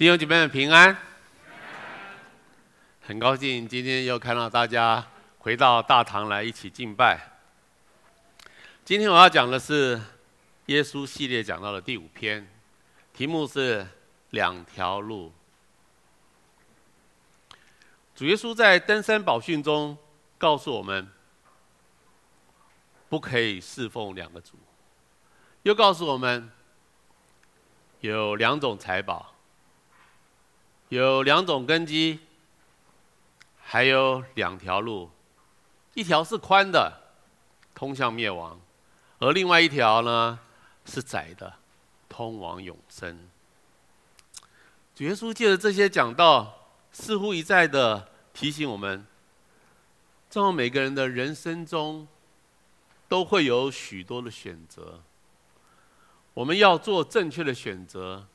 弟兄姐妹们平安，很高兴今天又看到大家回到大堂来一起敬拜。今天我要讲的是耶稣系列讲到的第五篇，题目是两条路。主耶稣在登山宝训中告诉我们，不可以侍奉两个主，又告诉我们有两种财宝。有两种根基，还有两条路，一条是宽的，通向灭亡；而另外一条呢，是窄的，通往永生。主耶稣借着这些讲道，似乎一再的提醒我们，在每个人的人生中，都会有许多的选择，我们要做正确的选择。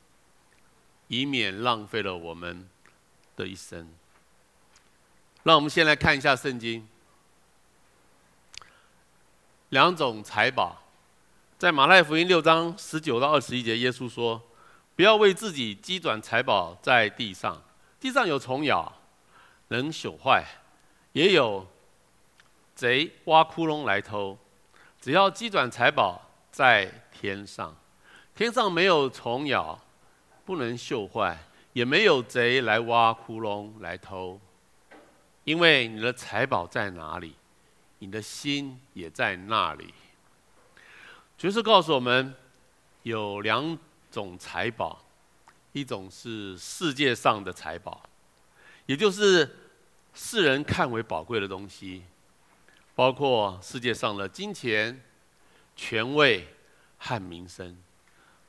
以免浪费了我们的一生。让我们先来看一下圣经。两种财宝，在马太福音六章十九到二十一节，耶稣说：“不要为自己积攒财宝在地上，地上有虫咬，能朽坏；也有贼挖窟窿来偷。只要积攒财宝在天上，天上没有虫咬。”不能朽坏，也没有贼来挖窟窿来偷，因为你的财宝在哪里，你的心也在那里。就是告诉我们，有两种财宝，一种是世界上的财宝，也就是世人看为宝贵的东西，包括世界上的金钱、权位和名声，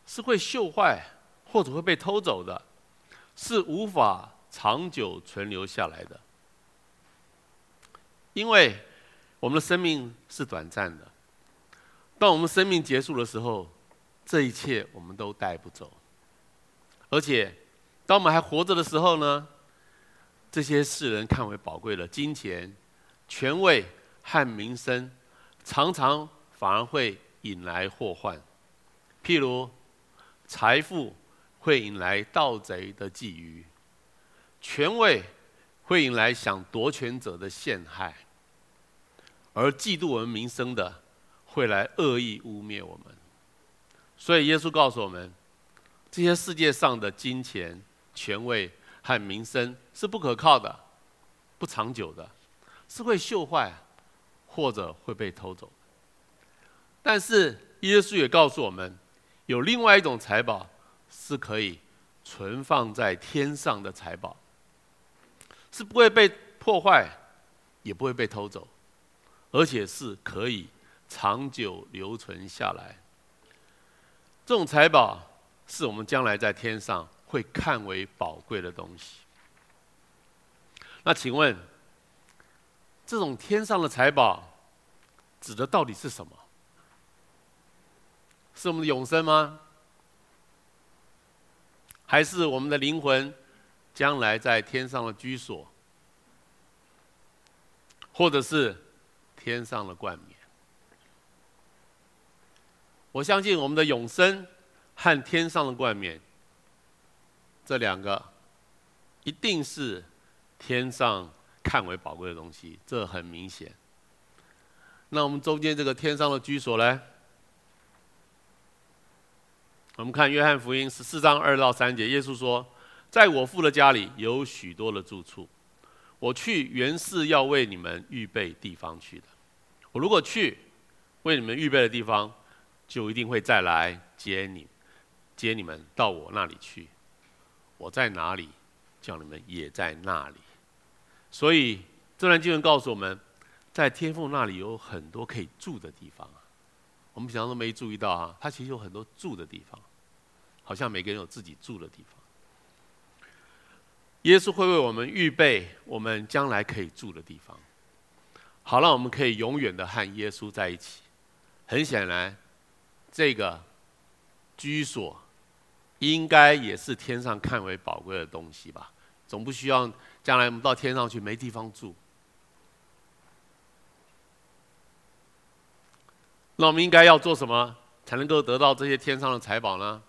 是会朽坏。或者会被偷走的，是无法长久存留下来的。因为我们的生命是短暂的，当我们生命结束的时候，这一切我们都带不走。而且，当我们还活着的时候呢，这些世人看为宝贵的金钱、权位和名声，常常反而会引来祸患，譬如财富。会引来盗贼的觊觎，权位会引来想夺权者的陷害，而嫉妒我们名声的会来恶意污蔑我们。所以耶稣告诉我们，这些世界上的金钱、权位和名声是不可靠的，不长久的，是会锈坏或者会被偷走。但是耶稣也告诉我们，有另外一种财宝。是可以存放在天上的财宝，是不会被破坏，也不会被偷走，而且是可以长久留存下来。这种财宝是我们将来在天上会看为宝贵的东西。那请问，这种天上的财宝指的到底是什么？是我们的永生吗？还是我们的灵魂将来在天上的居所，或者是天上的冠冕。我相信我们的永生和天上的冠冕，这两个一定是天上看为宝贵的东西，这很明显。那我们中间这个天上的居所呢？我们看约翰福音十四章二到三节，耶稣说：“在我父的家里有许多的住处，我去原是要为你们预备地方去的。我如果去为你们预备的地方，就一定会再来接你，接你们到我那里去。我在哪里，叫你们也在那里。所以这段经文告诉我们，在天父那里有很多可以住的地方。我们平常都没注意到啊，他其实有很多住的地方。”好像每个人有自己住的地方。耶稣会为我们预备我们将来可以住的地方，好让我们可以永远的和耶稣在一起。很显然，这个居所应该也是天上看为宝贵的东西吧？总不需要将来我们到天上去没地方住。那我们应该要做什么才能够得到这些天上的财宝呢？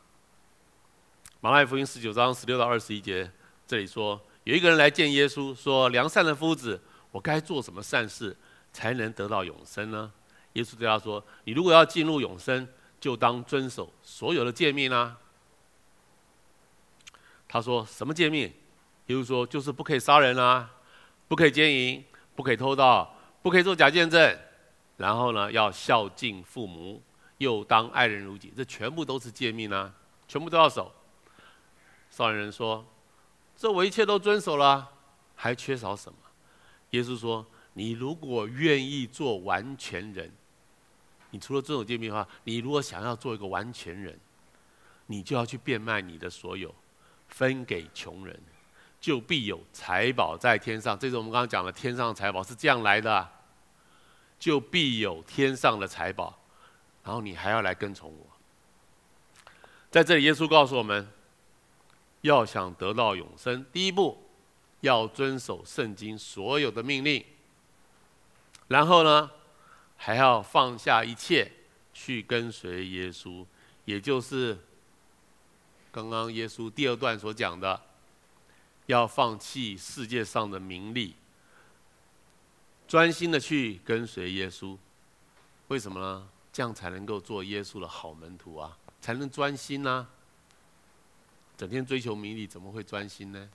马太福音十九章十六到二十一节，这里说，有一个人来见耶稣，说：“良善的夫子，我该做什么善事，才能得到永生呢？”耶稣对他说：“你如果要进入永生，就当遵守所有的诫命啊。”他说：“什么诫命？”耶稣说：“就是不可以杀人啊，不可以奸淫，不可以偷盗，不可以做假见证。然后呢，要孝敬父母，又当爱人如己。这全部都是诫命啊，全部都要守。”少年人说：“这我一切都遵守了，还缺少什么？”耶稣说：“你如果愿意做完全人，你除了遵守诫命的话，你如果想要做一个完全人，你就要去变卖你的所有。”分给穷人，就必有财宝在天上。这是我们刚刚讲的，天上的财宝是这样来的，就必有天上的财宝。然后你还要来跟从我。在这里，耶稣告诉我们，要想得到永生，第一步要遵守圣经所有的命令。然后呢，还要放下一切去跟随耶稣，也就是。刚刚耶稣第二段所讲的，要放弃世界上的名利，专心的去跟随耶稣。为什么呢？这样才能够做耶稣的好门徒啊，才能专心呢、啊。整天追求名利，怎么会专心呢？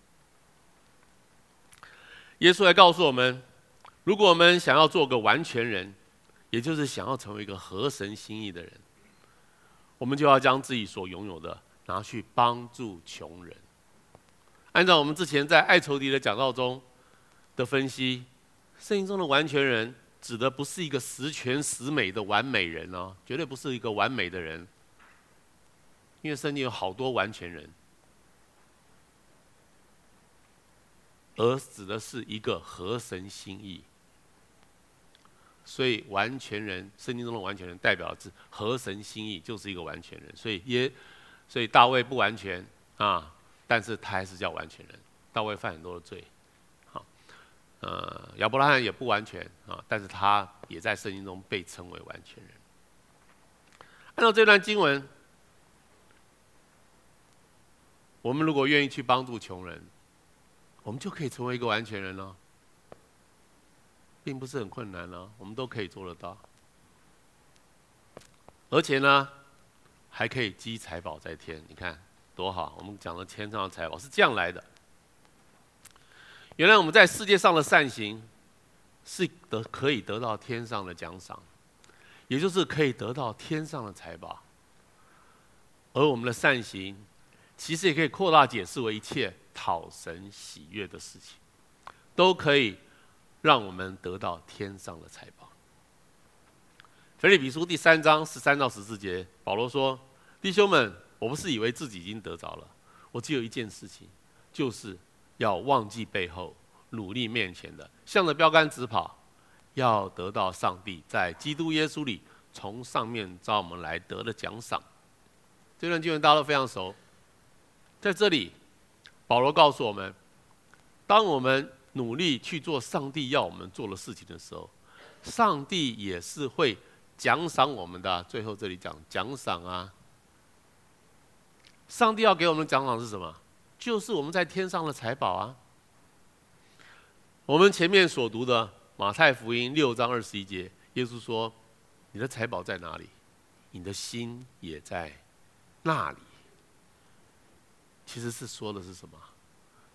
耶稣还告诉我们，如果我们想要做个完全人，也就是想要成为一个合神心意的人，我们就要将自己所拥有的。拿去帮助穷人。按照我们之前在爱仇敌的讲道中的分析，圣经中的完全人指的不是一个十全十美的完美人哦，绝对不是一个完美的人。因为圣经有好多完全人，而指的是一个合神心意。所以完全人，圣经中的完全人代表是合神心意，就是一个完全人。所以也。所以大卫不完全啊，但是他还是叫完全人。大卫犯很多的罪，好，呃，亚伯拉罕也不完全啊，但是他也在圣经中被称为完全人。按照这段经文，我们如果愿意去帮助穷人，我们就可以成为一个完全人了，并不是很困难了，我们都可以做得到。而且呢，还可以积财宝在天，你看多好！我们讲的天上的财宝是这样来的。原来我们在世界上的善行，是得可以得到天上的奖赏，也就是可以得到天上的财宝。而我们的善行，其实也可以扩大解释为一切讨神喜悦的事情，都可以让我们得到天上的财宝。腓立比书第三章十三到十四节，保罗说：“弟兄们，我不是以为自己已经得着了，我只有一件事情，就是要忘记背后，努力面前的，向着标杆直跑，要得到上帝在基督耶稣里从上面召我们来得的奖赏。”这段经文大家都非常熟。在这里，保罗告诉我们，当我们努力去做上帝要我们做的事情的时候，上帝也是会。奖赏我们的，最后这里讲奖赏啊！上帝要给我们奖赏是什么？就是我们在天上的财宝啊！我们前面所读的马太福音六章二十一节，耶稣说：“你的财宝在哪里？你的心也在那里。”其实是说的是什么？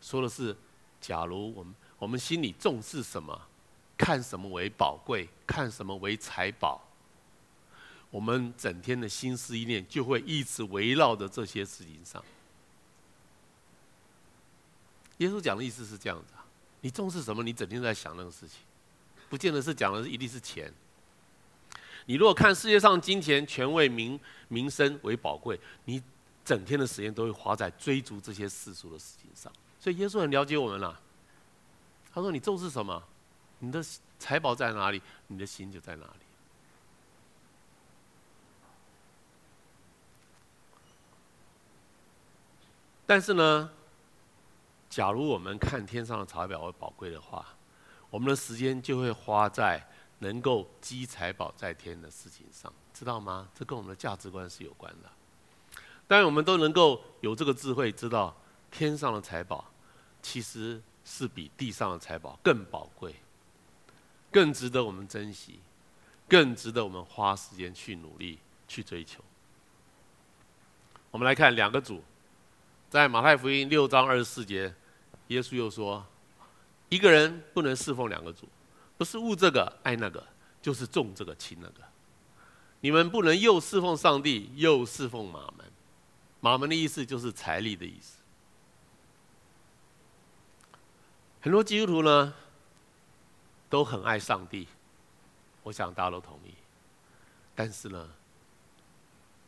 说的是，假如我们我们心里重视什么，看什么为宝贵，看什么为财宝。我们整天的心思意念就会一直围绕着这些事情上。耶稣讲的意思是这样子啊，你重视什么，你整天在想那个事情，不见得是讲的一定是钱。你如果看世界上金钱、权位、名名声为宝贵，你整天的时间都会花在追逐这些世俗的事情上。所以耶稣很了解我们了，他说：“你重视什么，你的财宝在哪里，你的心就在哪里。”但是呢，假如我们看天上的财宝为宝贵的话，我们的时间就会花在能够积财宝在天的事情上，知道吗？这跟我们的价值观是有关的。但我们都能够有这个智慧，知道天上的财宝其实是比地上的财宝更宝贵，更值得我们珍惜，更值得我们花时间去努力去追求。我们来看两个主，在马太福音六章二十四节，耶稣又说：一个人不能侍奉两个主，不是恶这个爱那个，就是重这个轻那个。你们不能又侍奉上帝，又侍奉马门。马门的意思就是财力的意思。很多基督徒呢，都很爱上帝，我想大家都同意。但是呢，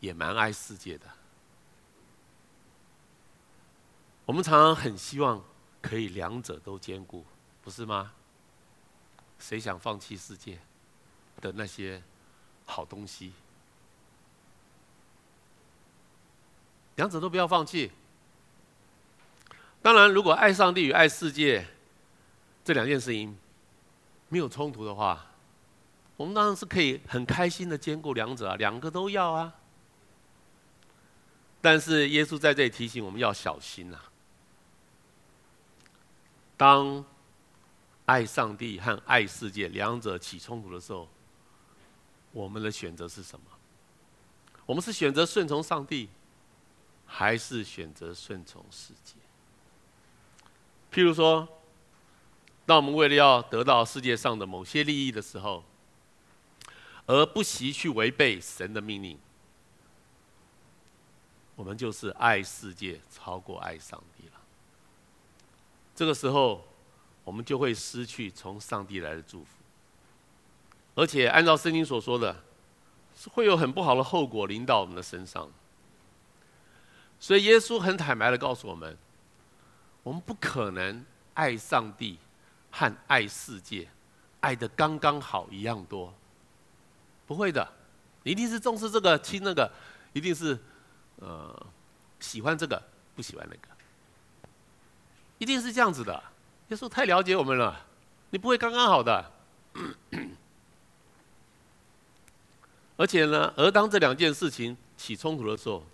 也蛮爱世界的。我们常常很希望可以两者都兼顾，不是吗？谁想放弃世界的那些好东西？两者都不要放弃。当然，如果爱上帝与爱世界这两件事情没有冲突的话，我们当然是可以很开心的兼顾两者啊，两个都要啊。但是耶稣在这里提醒我们要小心啊。当爱上帝和爱世界两者起冲突的时候，我们的选择是什么？我们是选择顺从上帝，还是选择顺从世界？譬如说，当我们为了要得到世界上的某些利益的时候，而不惜去违背神的命令，我们就是爱世界超过爱上帝了。这个时候，我们就会失去从上帝来的祝福，而且按照圣经所说的，是会有很不好的后果临到我们的身上。所以耶稣很坦白的告诉我们，我们不可能爱上帝和爱世界爱的刚刚好一样多，不会的，你一定是重视这个轻那个，一定是呃喜欢这个不喜欢那个，一定是这样子的。耶稣太了解我们了，你不会刚刚好的。而且呢，而当这两件事情起冲突的时候，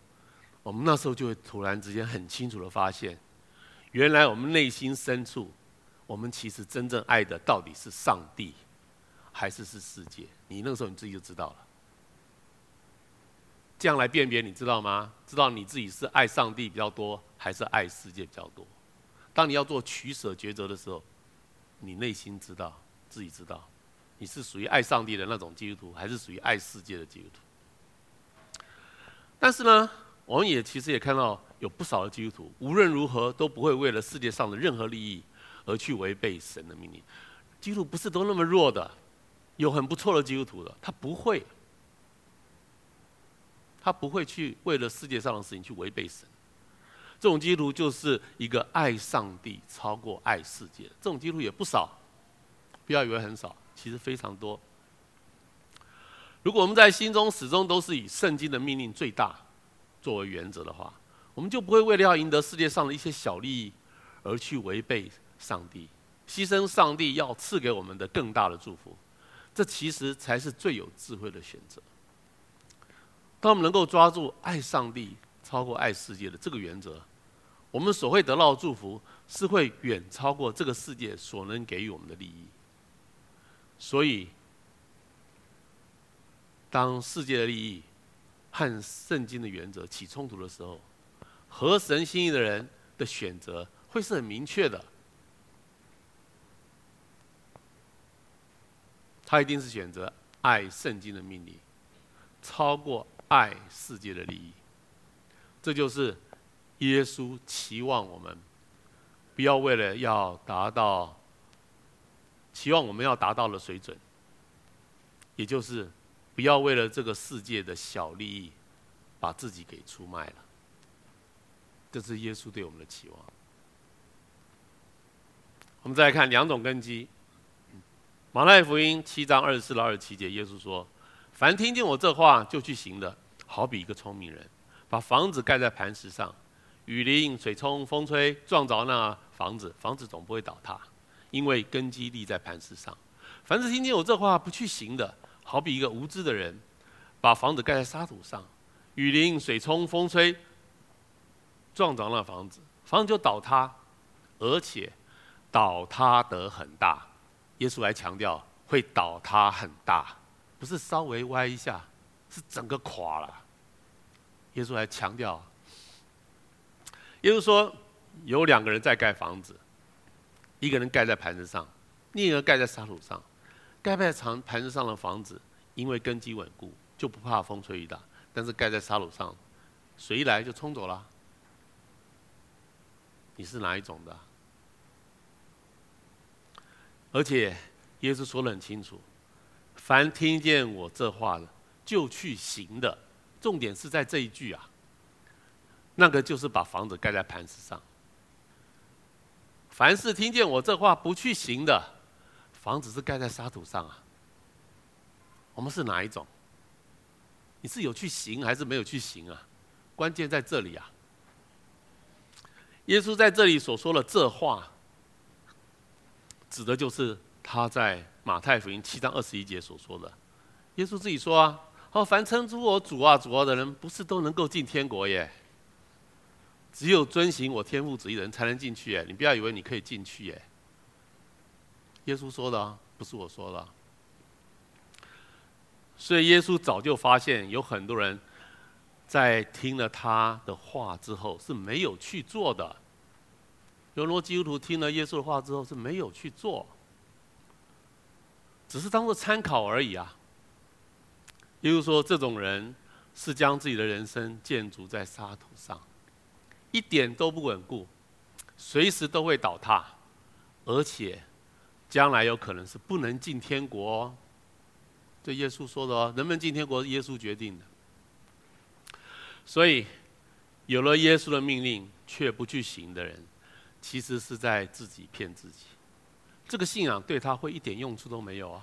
我们那时候就会突然之间很清楚的发现，原来我们内心深处，我们其实真正爱的到底是上帝，还是是世界？你那个时候你自己就知道了。这样来辨别，你知道吗？知道你自己是爱上帝比较多，还是爱世界比较多？当你要做取舍抉择的时候，你内心知道，自己知道，你是属于爱上帝的那种基督徒，还是属于爱世界的基督徒？但是呢，我们也其实也看到有不少的基督徒，无论如何都不会为了世界上的任何利益而去违背神的命令。基督徒不是都那么弱的，有很不错的基督徒的，他不会，他不会去为了世界上的事情去违背神。这种基督徒就是一个爱上帝超过爱世界，这种基督徒也不少，不要以为很少，其实非常多。如果我们在心中始终都是以圣经的命令最大，作为原则的话，我们就不会为了要赢得世界上的一些小利益，而去违背上帝，牺牲上帝要赐给我们的更大的祝福。这其实才是最有智慧的选择。当我们能够抓住爱上帝超过爱世界的这个原则，我们所会得到的祝福是会远超过这个世界所能给予我们的利益。所以，当世界的利益，和圣经的原则起冲突的时候，合神心意的人的选择会是很明确的。他一定是选择爱圣经的命令，超过爱世界的利益。这就是耶稣期望我们不要为了要达到，期望我们要达到的水准，也就是。不要为了这个世界的小利益，把自己给出卖了。这是耶稣对我们的期望。我们再来看两种根基。马太福音七章二十四到二十七节，耶稣说：“凡听见我这话就去行的，好比一个聪明人，把房子盖在磐石上，雨淋、水冲、风吹，撞着那房子，房子总不会倒塌，因为根基立在磐石上。凡是听见我这话不去行的，好比一个无知的人，把房子盖在沙土上，雨淋、水冲、风吹，撞着那房子，房子就倒塌，而且倒塌得很大。耶稣还强调会倒塌很大，不是稍微歪一下，是整个垮了。耶稣还强调，耶稣说有两个人在盖房子，一个人盖在盘子上，另一个盖在沙土上。盖在长磐石上的房子，因为根基稳固，就不怕风吹雨打；但是盖在沙土上，水一来就冲走了。你是哪一种的？而且耶稣说得很清楚：凡听见我这话的，就去行的。重点是在这一句啊，那个就是把房子盖在磐石上。凡是听见我这话不去行的。房子是盖在沙土上啊，我们是哪一种？你是有去行还是没有去行啊？关键在这里啊！耶稣在这里所说的这话，指的就是他在马太福音七章二十一节所说的。耶稣自己说啊：“哦，凡称呼我主啊、主啊的人，不是都能够进天国耶？只有遵行我天父旨意的人才能进去耶！你不要以为你可以进去耶。”耶稣说的，不是我说的。所以耶稣早就发现有很多人在听了他的话之后是没有去做的。有很多基督徒听了耶稣的话之后是没有去做，只是当做参考而已啊。耶稣说，这种人是将自己的人生建筑在沙土上，一点都不稳固，随时都会倒塌，而且。将来有可能是不能进天国，这耶稣说的哦，能不能进天国是耶稣决定的。所以，有了耶稣的命令却不去行的人，其实是在自己骗自己。这个信仰对他会一点用处都没有啊。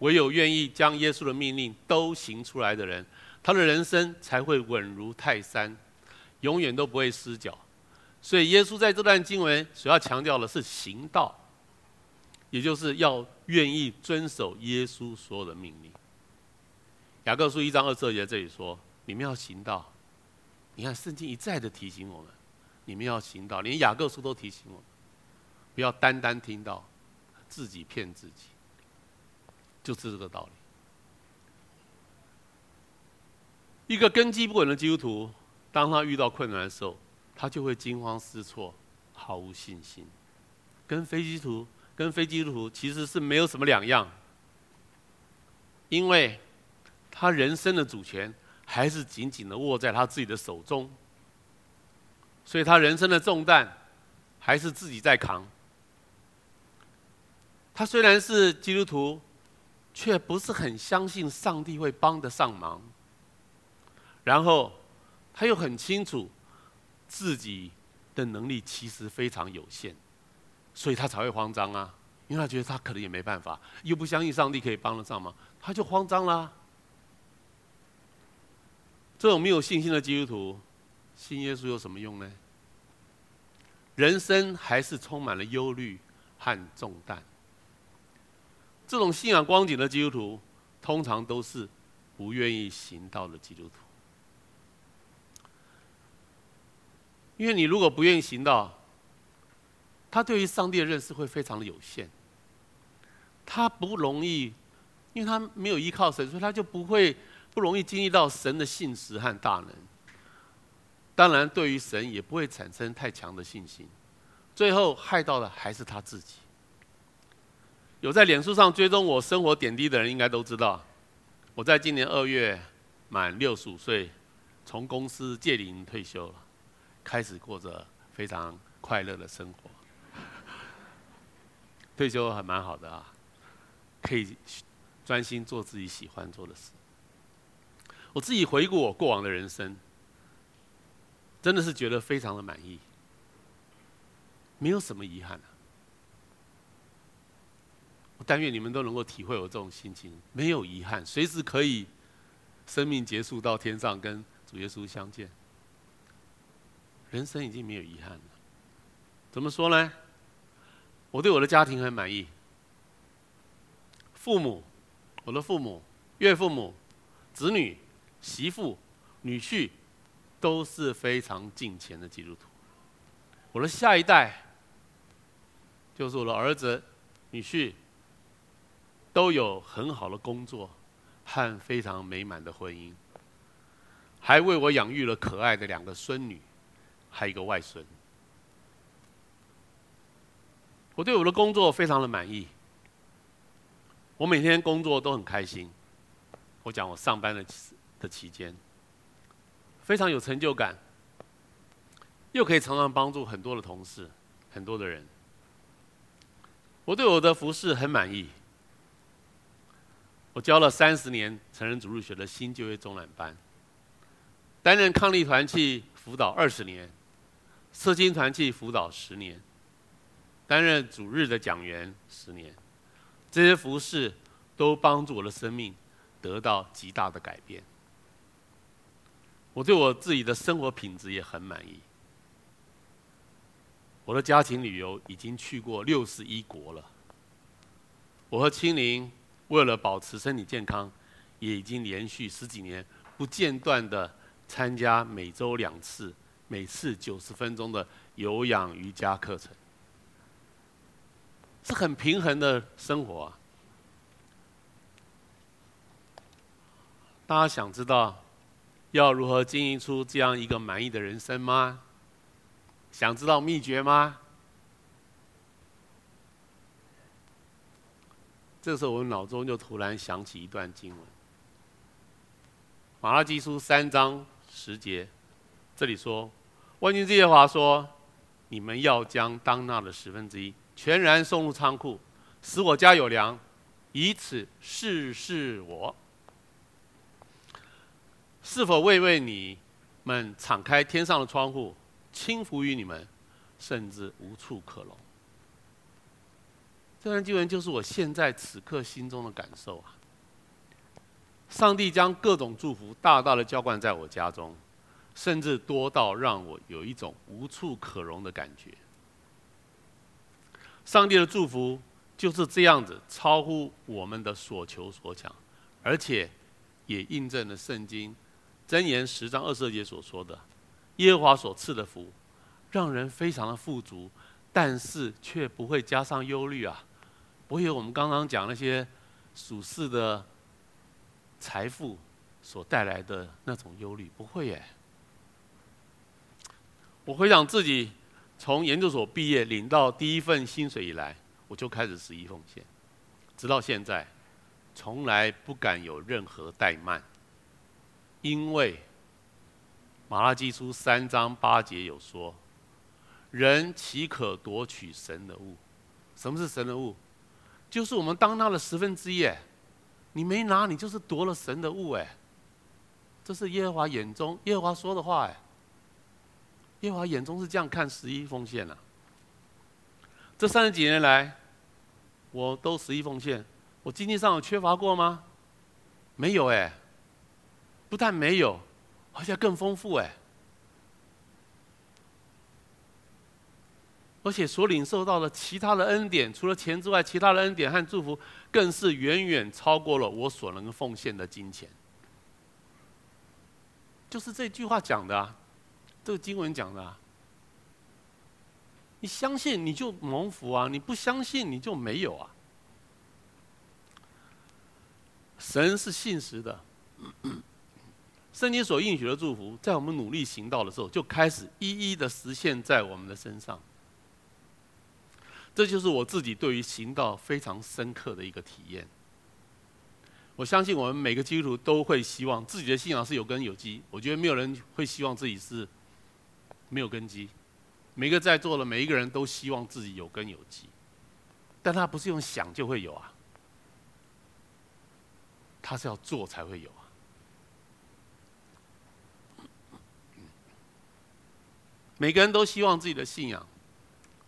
唯有愿意将耶稣的命令都行出来的人，他的人生才会稳如泰山，永远都不会失脚。所以，耶稣在这段经文所要强调的是行道，也就是要愿意遵守耶稣所有的命令。雅各书一章二十二节这里说：“你们要行道。”你看，圣经一再的提醒我们：“你们要行道。”连雅各书都提醒我们，不要单单听到，自己骗自己，就是这个道理。一个根基不稳的基督徒，当他遇到困难的时候，他就会惊慌失措，毫无信心，跟非基督徒、跟非基督徒其实是没有什么两样，因为他人生的主权还是紧紧的握在他自己的手中，所以他人生的重担还是自己在扛。他虽然是基督徒，却不是很相信上帝会帮得上忙，然后他又很清楚。自己的能力其实非常有限，所以他才会慌张啊！因为他觉得他可能也没办法，又不相信上帝可以帮得上忙，他就慌张啦。这种没有信心的基督徒，信耶稣有什么用呢？人生还是充满了忧虑和重担。这种信仰光景的基督徒，通常都是不愿意行道的基督徒。因为你如果不愿意行道，他对于上帝的认识会非常的有限。他不容易，因为他没有依靠神，所以他就不会不容易经历到神的信实和大能。当然，对于神也不会产生太强的信心。最后害到的还是他自己。有在脸书上追踪我生活点滴的人，应该都知道，我在今年二月满六十五岁，从公司届龄退休了。开始过着非常快乐的生活，退休还蛮好的啊，可以专心做自己喜欢做的事。我自己回顾我过往的人生，真的是觉得非常的满意，没有什么遗憾啊。我但愿你们都能够体会我这种心情，没有遗憾，随时可以生命结束到天上跟主耶稣相见。人生已经没有遗憾了。怎么说呢？我对我的家庭很满意。父母，我的父母、岳父母、子女、媳妇、女婿，都是非常敬虔的基督徒。我的下一代，就是我的儿子、女婿，都有很好的工作和非常美满的婚姻，还为我养育了可爱的两个孙女，还有一个外孙。我对我的工作非常的满意，我每天工作都很开心。我讲我上班的的期间，非常有成就感，又可以常常帮助很多的同事，很多的人。我对我的服侍很满意。我教了三十年成人主入学的新就业中览班，担任抗力团契辅导二十年，社青团契辅导十年，担任主日的讲员十年，这些服饰都帮助我的生命得到极大的改变。我对我自己的生活品质也很满意。我的家庭旅游已经去过六十一国了。我和青玲为了保持身体健康，也已经连续十几年不间断地参加每周两次、每次九十分钟的有氧瑜伽课程，是很平衡的生活啊。大家想知道要如何经营出这样一个满意的人生吗？想知道秘诀吗？这时候，我脑中就突然想起一段经文，《马拉基书》三章十节，这里说：“万军之耶和华说，你们要将当纳的十分之一全然送入仓库，使我家有粮，以此试试我。”是否未为你们敞开天上的窗户，倾福于你们，甚至无处可容？这段经文就是我现在此刻心中的感受啊！上帝将各种祝福大大的浇灌在我家中，甚至多到让我有一种无处可容的感觉。上帝的祝福就是这样子，超乎我们的所求所想，而且也印证了圣经。箴言十章二十二节所说的，耶和华所赐的福，让人非常的富足，但是却不会加上忧虑啊！不会有我们刚刚讲那些属世的财富所带来的那种忧虑，不会耶。我回想自己从研究所毕业领到第一份薪水以来，我就开始十一奉献，直到现在，从来不敢有任何怠慢。因为马拉基书三章八节有说：“人岂可夺取神的物？什么是神的物？就是我们当他的十分之一。你没拿，你就是夺了神的物。哎，这是耶和华眼中耶和华说的话。哎，耶和华眼中是这样看十一奉献的。这三十几年来，我都十一奉献。我经济上有缺乏过吗？没有。哎。不但没有，而且更丰富哎！而且所领受到的其他的恩典，除了钱之外，其他的恩典和祝福，更是远远超过了我所能奉献的金钱。就是这句话讲的啊，这个经文讲的啊。你相信你就蒙福啊，你不相信你就没有啊。神是信实的。圣经所应许的祝福，在我们努力行道的时候，就开始一一的实现在我们的身上。这就是我自己对于行道非常深刻的一个体验。我相信我们每个基督徒都会希望自己的信仰是有根有基。我觉得没有人会希望自己是没有根基。每个在座的每一个人都希望自己有根有基，但他不是用想就会有啊，他是要做才会有啊。每个人都希望自己的信仰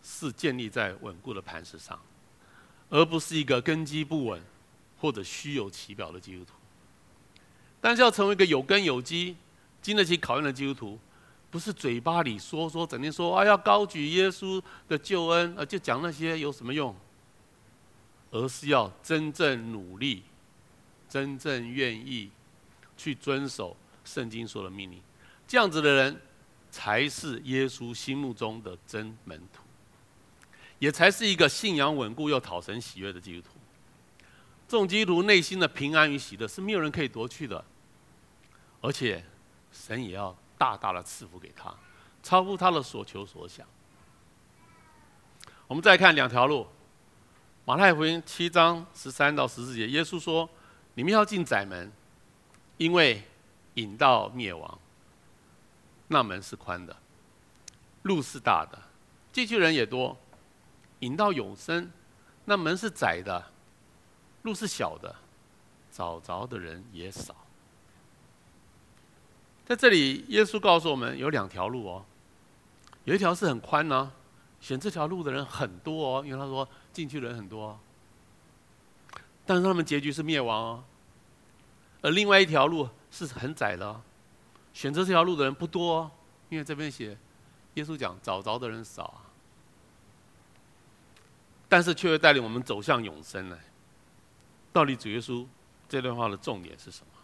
是建立在稳固的磐石上，而不是一个根基不稳或者虚有其表的基督徒。但是要成为一个有根有基、经得起考验的基督徒，不是嘴巴里说说，整天说啊要高举耶稣的救恩，啊就讲那些有什么用？而是要真正努力、真正愿意去遵守圣经说的命令。这样子的人才是耶稣心目中的真门徒，也才是一个信仰稳固又讨神喜悦的基督徒。这种基督徒内心的平安与喜乐是没有人可以夺去的，而且神也要大大的赐福给他，超乎他的所求所想。我们再看两条路，马太福音七章十三到十四节，耶稣说：“你们要进窄门，因为引到灭亡，那门是宽的，路是大的，进去人也多；引到永生，那门是窄的，路是小的，找着的人也少。”在这里，耶稣告诉我们有两条路哦，有一条是很宽呢，选这条路的人很多哦，因为他说进去的人很多，但是他们结局是灭亡哦。而另外一条路是很窄的，选择这条路的人不多，因为这边写，耶稣讲找着的人少啊，但是却会带领我们走向永生呢。到底主耶稣这段话的重点是什么？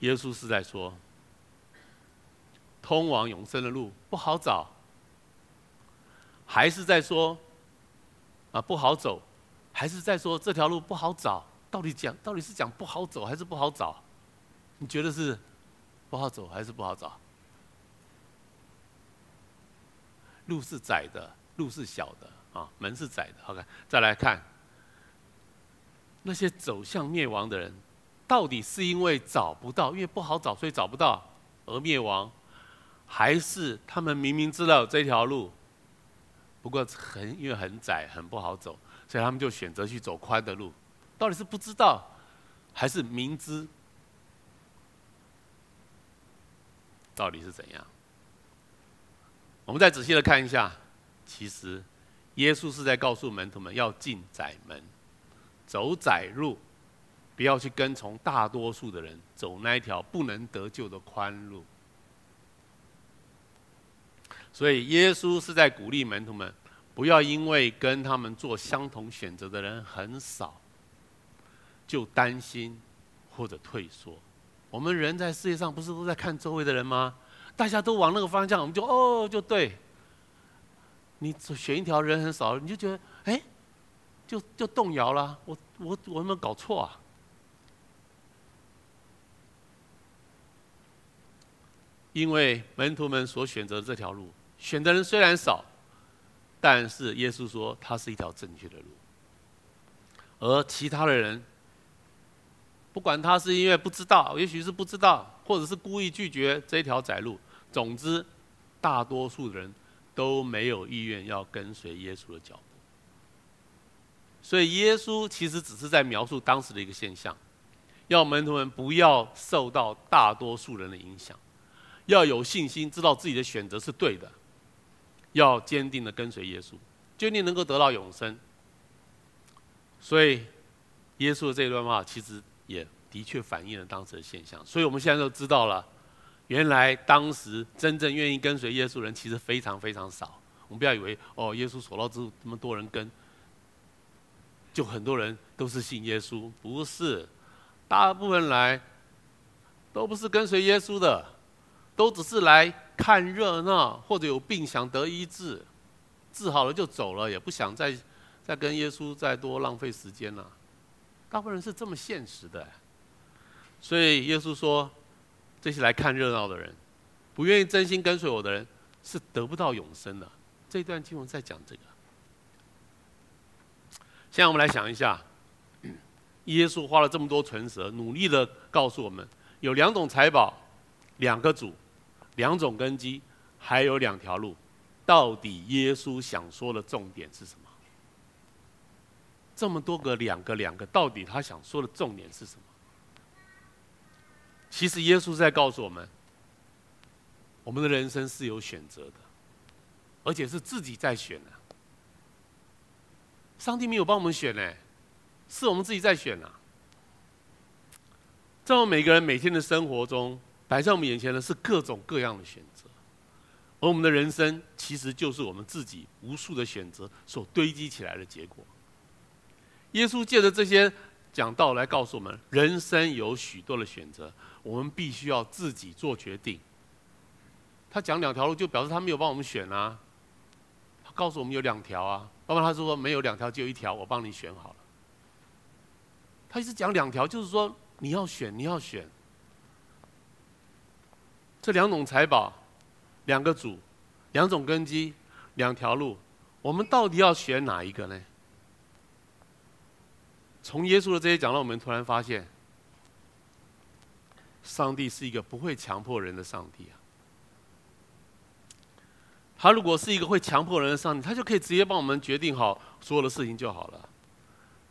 耶稣是在说，通往永生的路不好找，还是在说，啊不好走，还是在说这条路不好找？到底讲到底是讲不好走还是不好找？你觉得是不好走还是不好找？路是窄的，路是小的啊，门是窄的。好看，再来看那些走向灭亡的人。到底是因为找不到，因为不好找，所以找不到而灭亡，还是他们明明知道这条路，不过很因为很窄，很不好走，所以他们就选择去走宽的路？到底是不知道，还是明知？到底是怎样？我们再仔细的看一下，其实耶稣是在告诉门徒们要进窄门，走窄路。不要去跟从大多数的人走那一条不能得救的宽路。所以耶稣是在鼓励门徒们，不要因为跟他们做相同选择的人很少，就担心或者退缩。我们人在世界上不是都在看周围的人吗？大家都往那个方向，我们就哦就对。你选一条人很少，你就觉得哎，就就动摇了。我我我有没有搞错啊？因为门徒们所选择的这条路，选的人虽然少，但是耶稣说它是一条正确的路。而其他的人，不管他是因为不知道，也许是不知道，或者是故意拒绝这条窄路，总之，大多数人都没有意愿要跟随耶稣的脚步。所以耶稣其实只是在描述当时的一个现象，要门徒们不要受到大多数人的影响。要有信心，知道自己的选择是对的，要坚定的跟随耶稣，坚定能够得到永生。所以，耶稣的这段话其实也的确反映了当时的现象。所以我们现在都知道了，原来当时真正愿意跟随耶稣的人其实非常非常少。我们不要以为哦，耶稣所到之处这么多人跟，就很多人都是信耶稣，不是，大部分来都不是跟随耶稣的。都只是来看热闹，或者有病想得医治，治好了就走了，也不想再再跟耶稣再多浪费时间了。大部分人是这么现实的，所以耶稣说，这些来看热闹的人，不愿意真心跟随我的人，是得不到永生的。这段经文在讲这个。现在我们来想一下，耶稣花了这么多唇舌，努力的告诉我们，有两种财宝，两个主。两种根基，还有两条路，到底耶稣想说的重点是什么？这么多个两个两个，到底他想说的重点是什么？其实耶稣是在告诉我们，我们的人生是有选择的，而且是自己在选的。上帝没有帮我们选呢，是我们自己在选啊。在我们每个人每天的生活中。摆在我们眼前的是各种各样的选择，而我们的人生其实就是我们自己无数的选择所堆积起来的结果。耶稣借着这些讲道来告诉我们，人生有许多的选择，我们必须要自己做决定。他讲两条路，就表示他没有帮我们选啊。他告诉我们有两条啊，要不然他说没有两条，只有一条，我帮你选好了。他一直讲两条，就是说你要选，你要选。这两种财宝，两个主，两种根基，两条路，我们到底要选哪一个呢？从耶稣的这些讲道，我们突然发现，上帝是一个不会强迫人的上帝啊。他如果是一个会强迫人的上帝，他就可以直接帮我们决定好所有的事情就好了。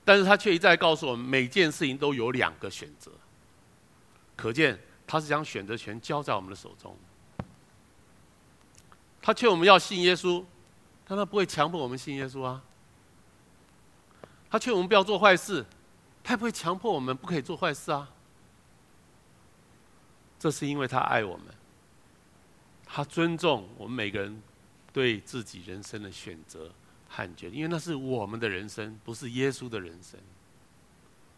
但是他却一再告诉我们，每件事情都有两个选择。可见他是将选择权交在我们的手中。他劝我们要信耶稣，但他不会强迫我们信耶稣啊。他劝我们不要做坏事，他也不会强迫我们不可以做坏事啊。这是因为他爱我们，他尊重我们每个人对自己人生的选择和决定，因为那是我们的人生，不是耶稣的人生，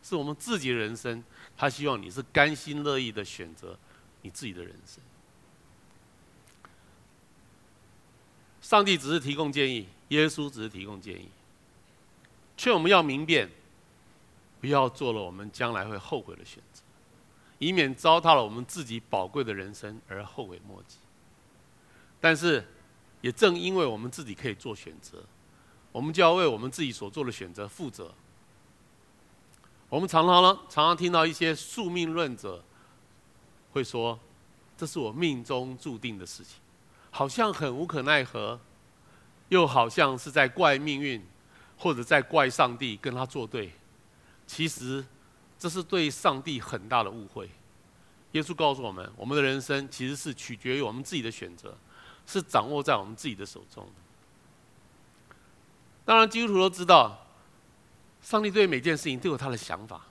是我们自己的人生。他希望你是甘心乐意的选择你自己的人生。上帝只是提供建议，耶稣只是提供建议。劝我们要明辨，不要做了我们将来会后悔的选择，以免糟蹋了我们自己宝贵的人生而后悔莫及。但是，也正因为我们自己可以做选择，我们就要为我们自己所做的选择负责。我们常常呢，常常听到一些宿命论者会说：“这是我命中注定的事情，好像很无可奈何，又好像是在怪命运。”或者在怪上帝跟他作对，其实这是对上帝很大的误会。耶稣告诉我们，我们的人生其实是取决于我们自己的选择，是掌握在我们自己的手中。当然，基督徒都知道，上帝对每件事情都有他的想法，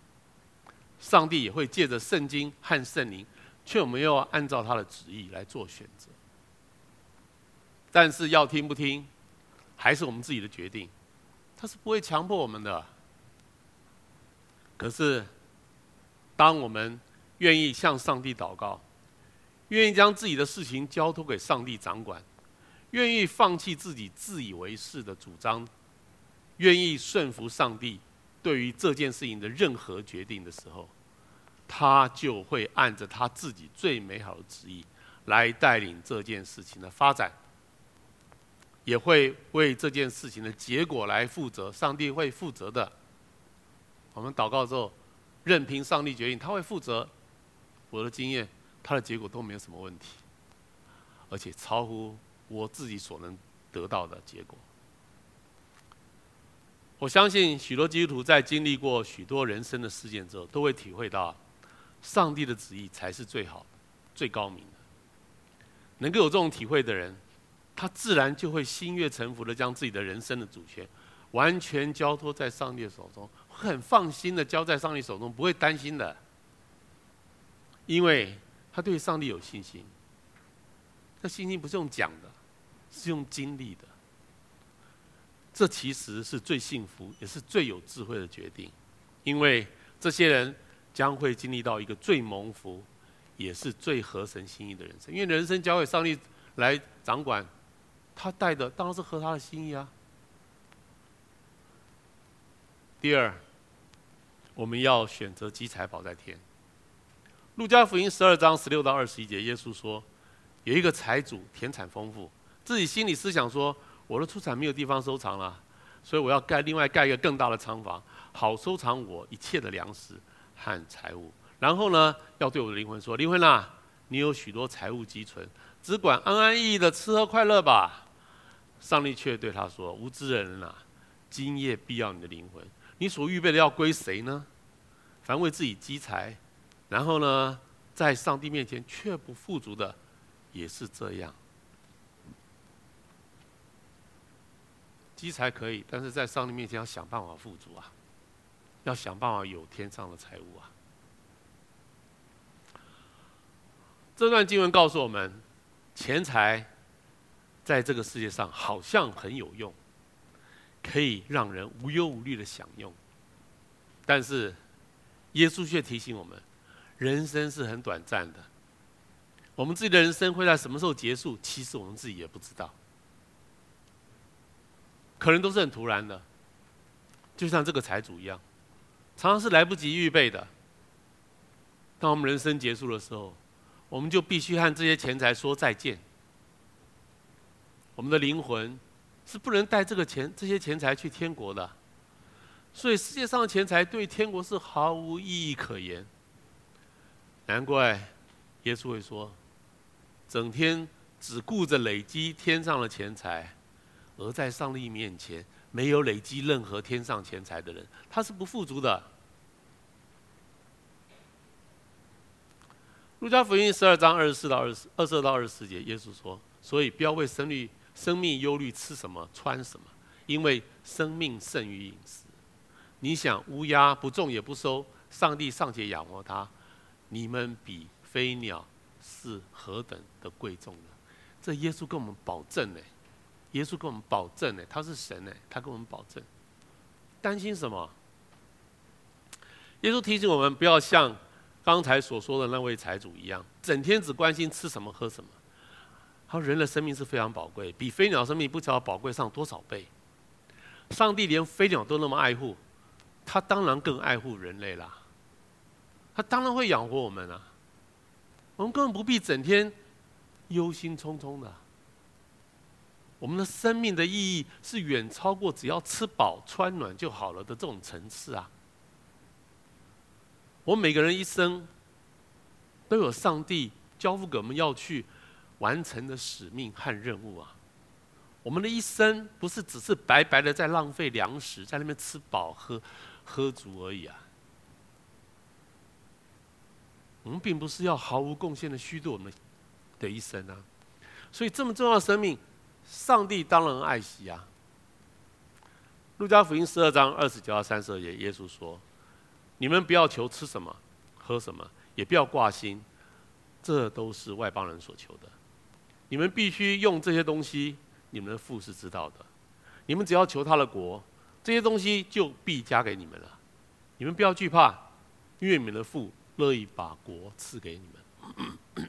上帝也会借着圣经和圣灵劝我们要按照他的旨意来做选择。但是要听不听，还是我们自己的决定。他是不会强迫我们的。可是，当我们愿意向上帝祷告，愿意将自己的事情交托给上帝掌管，愿意放弃自己自以为是的主张，愿意顺服上帝对于这件事情的任何决定的时候，他就会按着他自己最美好的旨意来带领这件事情的发展。也会为这件事情的结果来负责，上帝会负责的。我们祷告之后，任凭上帝决定，他会负责。我的经验，他的结果都没有什么问题，而且超乎我自己所能得到的结果。我相信许多基督徒在经历过许多人生的事件之后，都会体会到，上帝的旨意才是最好、最高明的。能够有这种体会的人。他自然就会心悦诚服的将自己的人生的主权完全交托在上帝的手中，很放心的交在上帝手中，不会担心的，因为他对上帝有信心。这信心不是用讲的，是用经历的。这其实是最幸福，也是最有智慧的决定，因为这些人将会经历到一个最蒙福，也是最合神心意的人生。因为人生交给上帝来掌管。他带的当然是合他的心意啊。第二，我们要选择积财宝在天。路加福音十二章十六到二十一节，耶稣说，有一个财主田产丰富，自己心里思想说，我的出产没有地方收藏了，所以我要盖另外盖一个更大的仓房，好收藏我一切的粮食和财物。然后呢，要对我的灵魂说，灵魂啊，你有许多财物积存，只管安安逸逸的吃喝快乐吧。上帝却对他说：“无知人啊，今夜必要你的灵魂。你所预备的要归谁呢？凡为自己积财，然后呢，在上帝面前却不富足的，也是这样。积财可以，但是在上帝面前要想办法富足啊，要想办法有天上的财物啊。”这段经文告诉我们，钱财。在这个世界上，好像很有用，可以让人无忧无虑的享用。但是，耶稣却提醒我们：人生是很短暂的，我们自己的人生会在什么时候结束？其实我们自己也不知道，可能都是很突然的，就像这个财主一样，常常是来不及预备的。当我们人生结束的时候，我们就必须和这些钱财说再见。我们的灵魂是不能带这个钱、这些钱财去天国的，所以世界上的钱财对天国是毫无意义可言。难怪耶稣会说：“整天只顾着累积天上的钱财，而在上帝面前没有累积任何天上钱财的人，他是不富足的。”路加福音十二章二十四到二十二十二到二十四节，耶稣说：“所以不要为生命生命忧虑，吃什么穿什么，因为生命胜于饮食。你想乌鸦不种也不收，上帝尚且养活它。”你们比飞鸟是何等的贵重呢？这耶稣跟我们保证呢，耶稣跟我们保证呢，他是神呢，他跟我们保证。担心什么？耶稣提醒我们不要像刚才所说的那位财主一样，整天只关心吃什么喝什么。他说人的生命是非常宝贵，比飞鸟生命不知道宝贵上多少倍。上帝连飞鸟都那么爱护，他当然更爱护人类啦。他当然会养活我们啊！我们根本不必整天忧心忡忡的。我们的生命的意义是远超过只要吃饱穿暖就好了的这种层次啊！我们每个人一生都有上帝交付给我们要去完成的使命和任务啊！我们的一生不是只是白白的在浪费粮食，在那边吃饱喝喝足而已啊！我们并不是要毫无贡献的虚度我们的一生啊，所以这么重要的生命，上帝当然爱惜啊。路加福音十二章二十九到三十二节，耶稣说：“你们不要求吃什么、喝什么，也不要挂心，这都是外邦人所求的。你们必须用这些东西，你们的父是知道的。你们只要求他的国，这些东西就必加给你们了。你们不要惧怕，因为你们的父。”乐意把国赐给你们。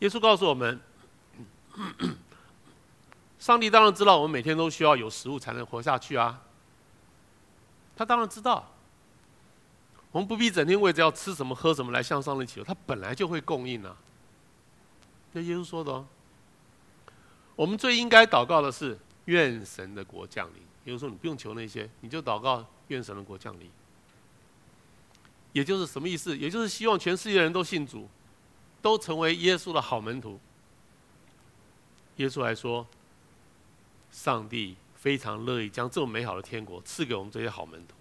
耶稣告诉我们，上帝当然知道我们每天都需要有食物才能活下去啊。他当然知道，我们不必整天为着要吃什么喝什么来向上帝祈求，他本来就会供应啊。这耶稣说的哦。我们最应该祷告的是愿神的国降临。耶稣说你不用求那些，你就祷告愿神的国降临。也就是什么意思？也就是希望全世界人都信主，都成为耶稣的好门徒。耶稣还说，上帝非常乐意将这么美好的天国赐给我们这些好门徒。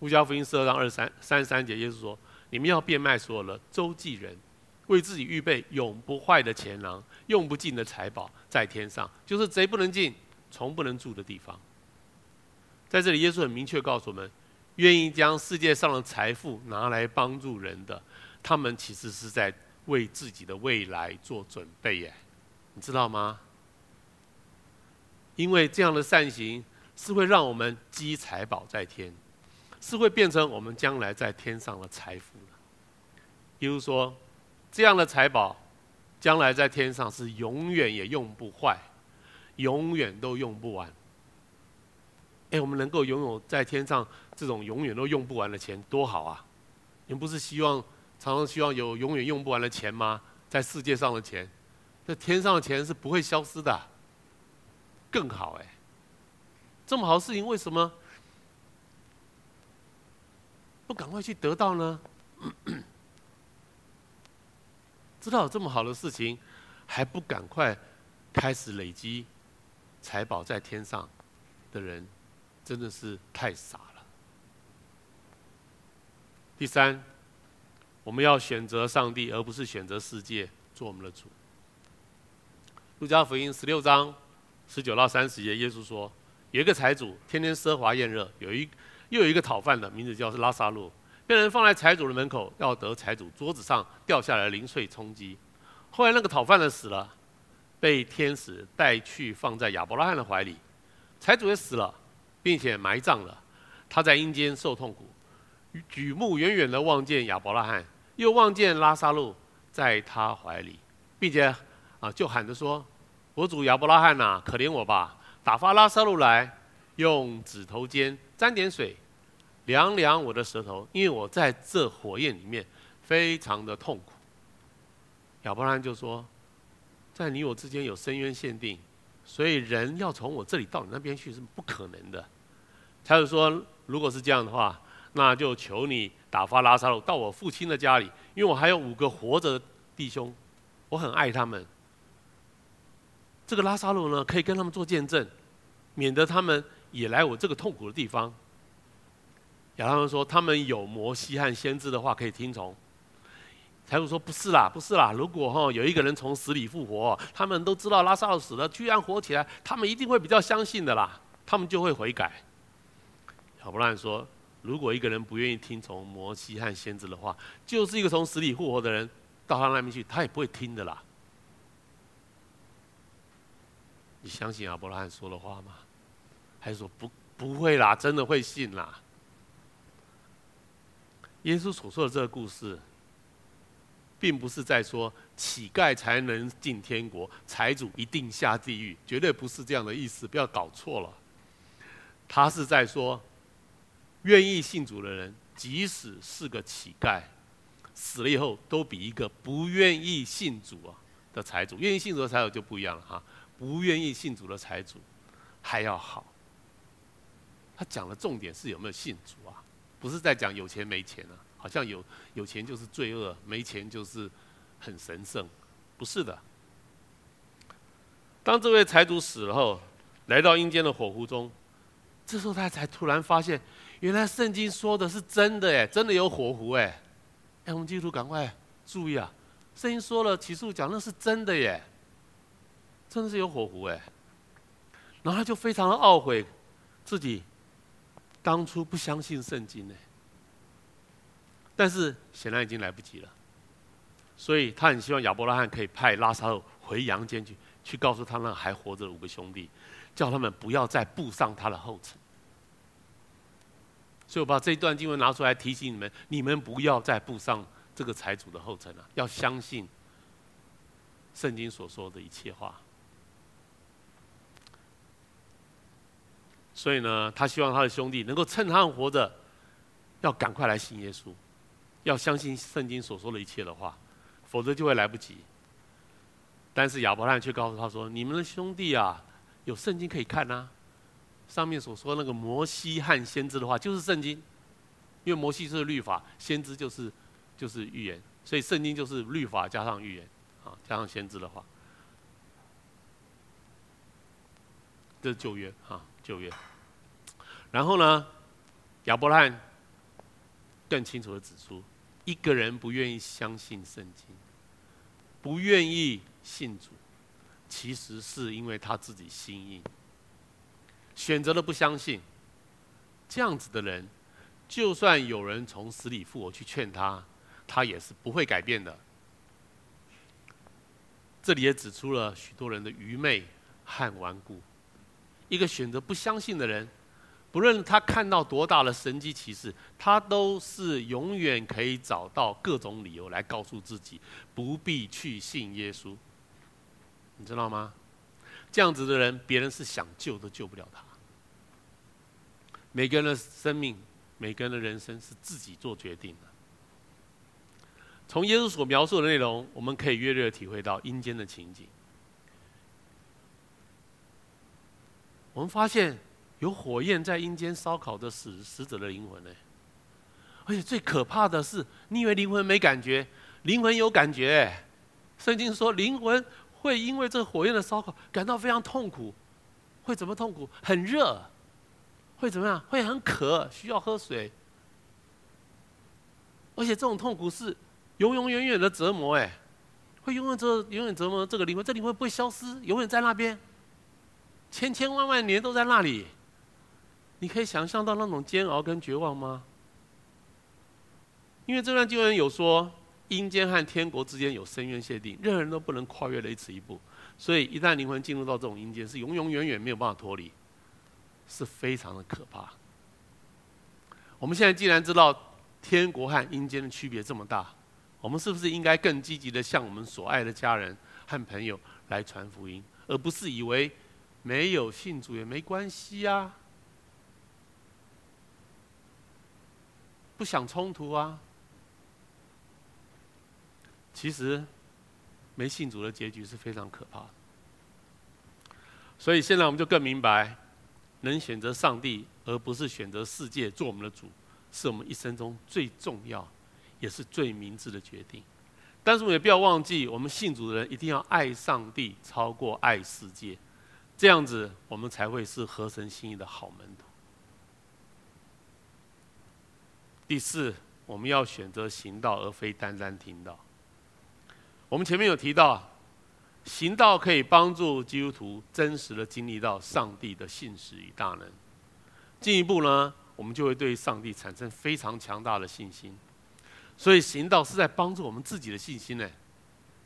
路加福音十二章二十三三十三节，耶稣说：“你们要变卖所有的，周济人，为自己预备永不坏的钱囊，用不尽的财宝在天上，就是贼不能进，虫不能住的地方。”在这里，耶稣很明确告诉我们。愿意将世界上的财富拿来帮助人的，他们其实是在为自己的未来做准备耶，你知道吗？因为这样的善行是会让我们积财宝在天，是会变成我们将来在天上的财富的。比如说，这样的财宝将来在天上是永远也用不坏，永远都用不完。哎，我们能够拥有在天上这种永远都用不完的钱，多好啊！你不是希望常常希望有永远用不完的钱吗？在世界上的钱，在天上的钱是不会消失的，更好哎！这么好的事情，为什么不赶快去得到呢？知道这么好的事情，还不赶快开始累积财宝在天上的人？真的是太傻了。第三，我们要选择上帝，而不是选择世界做我们的主。路加福音十六章十九到三十节，耶稣说：“有一个财主，天天奢华宴乐，有一又有一个讨饭的，名字叫是拉撒路，被人放在财主的门口，要得财主桌子上掉下来的零碎充饥。后来那个讨饭的死了，被天使带去放在亚伯拉罕的怀里，财主也死了。”并且埋葬了，他在阴间受痛苦。举目远远的望见亚伯拉罕，又望见拉撒路在他怀里，并且啊，就喊着说：“我主亚伯拉罕呐、可怜我吧，打发拉撒路来，用指头尖沾点水，凉凉我的舌头，因为我在这火焰里面非常的痛苦。”亚伯拉罕就说：“在你我之间有深渊限定，所以人要从我这里到你那边去是不可能的。”他就说：“如果是这样的话。”那就求你打发拉撒路到我父亲的家里，因为我还有五个活着的弟兄，我很爱他们。这个拉撒路呢，可以跟他们做见证，免得他们也来我这个痛苦的地方。亚伯拉罕说：“他们有摩西和先知的话可以听从。”财主说：“不是啦，不是啦，如果哈有一个人从死里复活，他们都知道拉撒路死了，居然活起来，他们一定会比较相信的啦，他们就会悔改。”亚伯拉罕说。如果一个人不愿意听从摩西和先知的话，就是一个从死里复活的人到他那边去，他也不会听的啦。你相信阿伯拉罕说的话吗？还是说不不会啦，真的会信啦？耶稣所说的这个故事，并不是在说乞丐才能进天国，财主一定下地狱，绝对不是这样的意思，不要搞错了。他是在说。愿意信主的人，即使是个乞丐，死了以后都比一个不愿意信主啊的财主，愿意信主的财主就不一样了哈，不愿意信主的财主还要好。他讲的重点是有没有信主啊，不是在讲有钱没钱啊，好像有有钱就是罪恶，没钱就是很神圣，不是的。当这位财主死了后，来到阴间的火湖中，这时候他才突然发现。原来圣经说的是真的哎，真的有火湖哎，哎，我们基督徒赶快注意啊！圣经说了，启示录讲那是真的耶，真的是有火湖哎。然后他就非常的懊悔，自己当初不相信圣经呢。但是显然已经来不及了，所以他很希望亚伯拉罕可以派拉撒路回阳间去，去告诉他那还活着的五个兄弟，叫他们不要再步上他的后尘。所以我把这一段经文拿出来提醒你们：你们不要再步上这个财主的后尘了，要相信圣经所说的一切话。所以呢，他希望他的兄弟能够趁他活着，要赶快来信耶稣，要相信圣经所说的一切的话，否则就会来不及。但是亚伯拉罕却告诉他说：“你们的兄弟啊，有圣经可以看啊。”上面所说那个摩西和先知的话，就是圣经，因为摩西是律法，先知就是就是预言，所以圣经就是律法加上预言，啊，加上先知的话，这是旧约啊，旧约。然后呢，亚伯拉罕更清楚的指出，一个人不愿意相信圣经，不愿意信主，其实是因为他自己心硬。选择了不相信，这样子的人，就算有人从死里复活去劝他，他也是不会改变的。这里也指出了许多人的愚昧和顽固。一个选择不相信的人，不论他看到多大的神迹奇事，他都是永远可以找到各种理由来告诉自己不必去信耶稣。你知道吗？这样子的人，别人是想救都救不了他。每个人的生命，每个人的人生是自己做决定的。从耶稣所描述的内容，我们可以约略体会到阴间的情景。我们发现有火焰在阴间烧烤着死死者的灵魂呢。而且最可怕的是，你以为灵魂没感觉，灵魂有感觉。圣经说，灵魂。会因为这个火焰的烧烤感到非常痛苦，会怎么痛苦？很热，会怎么样？会很渴，需要喝水。而且这种痛苦是永永远远的折磨，哎，会永远折永远折磨这个灵魂，这灵魂不会消失，永远在那边，千千万万年都在那里。你可以想象到那种煎熬跟绝望吗？因为这段经文有说。阴间和天国之间有深渊限定，任何人都不能跨越的一尺一步。所以，一旦灵魂进入到这种阴间，是永永远远没有办法脱离，是非常的可怕。我们现在既然知道天国和阴间的区别这么大，我们是不是应该更积极的向我们所爱的家人和朋友来传福音，而不是以为没有信主也没关系啊？不想冲突啊？其实，没信主的结局是非常可怕的。所以现在我们就更明白，能选择上帝而不是选择世界做我们的主，是我们一生中最重要，也是最明智的决定。但是我们也不要忘记，我们信主的人一定要爱上帝超过爱世界，这样子我们才会是合神心意的好门徒。第四，我们要选择行道，而非单单听道。我们前面有提到，行道可以帮助基督徒真实的经历到上帝的信实与大能。进一步呢，我们就会对上帝产生非常强大的信心。所以行道是在帮助我们自己的信心呢，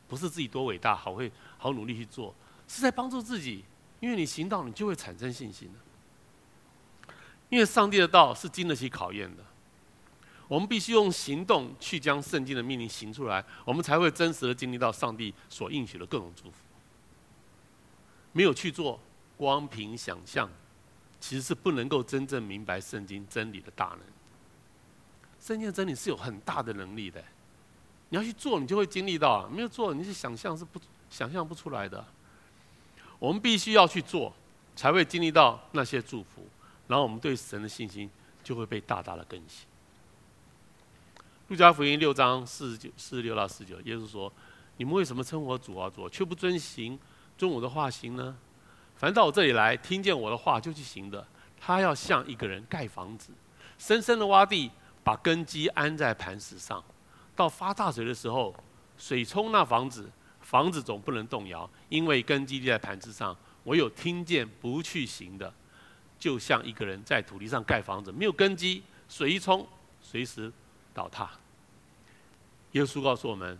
不是自己多伟大，好会好努力去做，是在帮助自己。因为你行道，你就会产生信心。因为上帝的道是经得起考验的。我们必须用行动去将圣经的命令行出来，我们才会真实的经历到上帝所应许的各种祝福。没有去做，光凭想象，其实是不能够真正明白圣经真理的大能。圣经的真理是有很大的能力的，你要去做，你就会经历到；没有做，你是想象是不想象不出来的。我们必须要去做，才会经历到那些祝福，然后我们对神的信心就会被大大的更新。路加福音六章四十九、四十六到四十九，耶稣说：“你们为什么称我主啊主，却不遵行遵我的话行呢？凡到我这里来，听见我的话就去行的，他要像一个人盖房子，深深的挖地，把根基安在磐石上。到发大水的时候，水冲那房子，房子总不能动摇，因为根基立在磐石上。唯有听见不去行的，就像一个人在土地上盖房子，没有根基，水一冲，随时。”倒塌。耶稣告诉我们，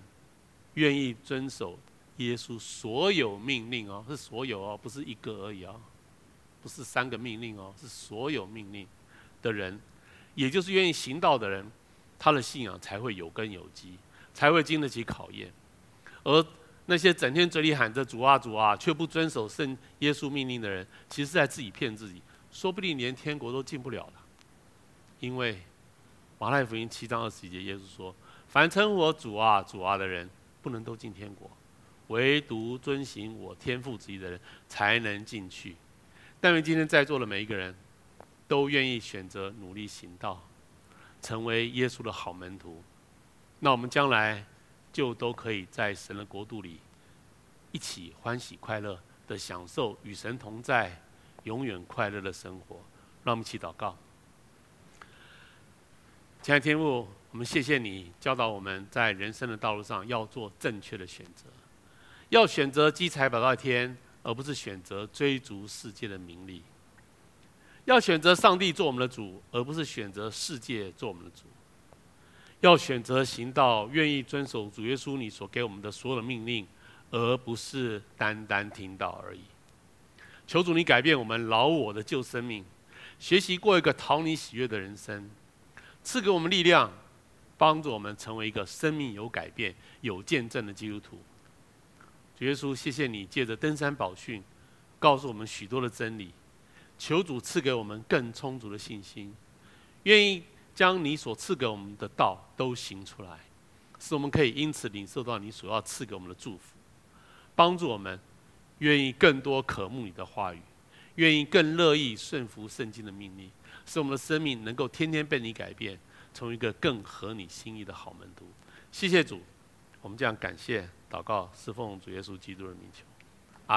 愿意遵守耶稣所有命令哦，是所有哦，不是一个而已哦，不是三个命令哦，是所有命令的人，也就是愿意行道的人，他的信仰才会有根有基，才会经得起考验。而那些整天嘴里喊着主啊主啊，却不遵守圣耶稣命令的人，其实在自己骗自己，说不定连天国都进不了了，因为。马太福音七章二十一节，耶稣说：“凡称我主啊、主啊的人，不能都进天国，唯独遵行我天父旨意的人，才能进去。”但愿今天在座的每一个人，都愿意选择努力行道，成为耶稣的好门徒。那我们将来就都可以在神的国度里，一起欢喜快乐的享受与神同在、永远快乐的生活。让我们一起祷告。亲爱的天父，我们谢谢你教导我们在人生的道路上要做正确的选择，要选择积财宝到天，而不是选择追逐世界的名利；要选择上帝做我们的主，而不是选择世界做我们的主；要选择行道，愿意遵守主耶稣你所给我们的所有的命令，而不是单单听到而已。求主你改变我们老我的旧生命，学习过一个讨你喜悦的人生。赐给我们力量，帮助我们成为一个生命有改变、有见证的基督徒。主耶稣，谢谢你借着登山宝训，告诉我们许多的真理。求主赐给我们更充足的信心，愿意将你所赐给我们的道都行出来，使我们可以因此领受到你所要赐给我们的祝福。帮助我们，愿意更多渴慕你的话语，愿意更乐意顺服圣经的命令。使我们的生命能够天天被你改变，成为一个更合你心意的好门徒。谢谢主，我们这样感谢祷告，侍奉主耶稣基督的名求。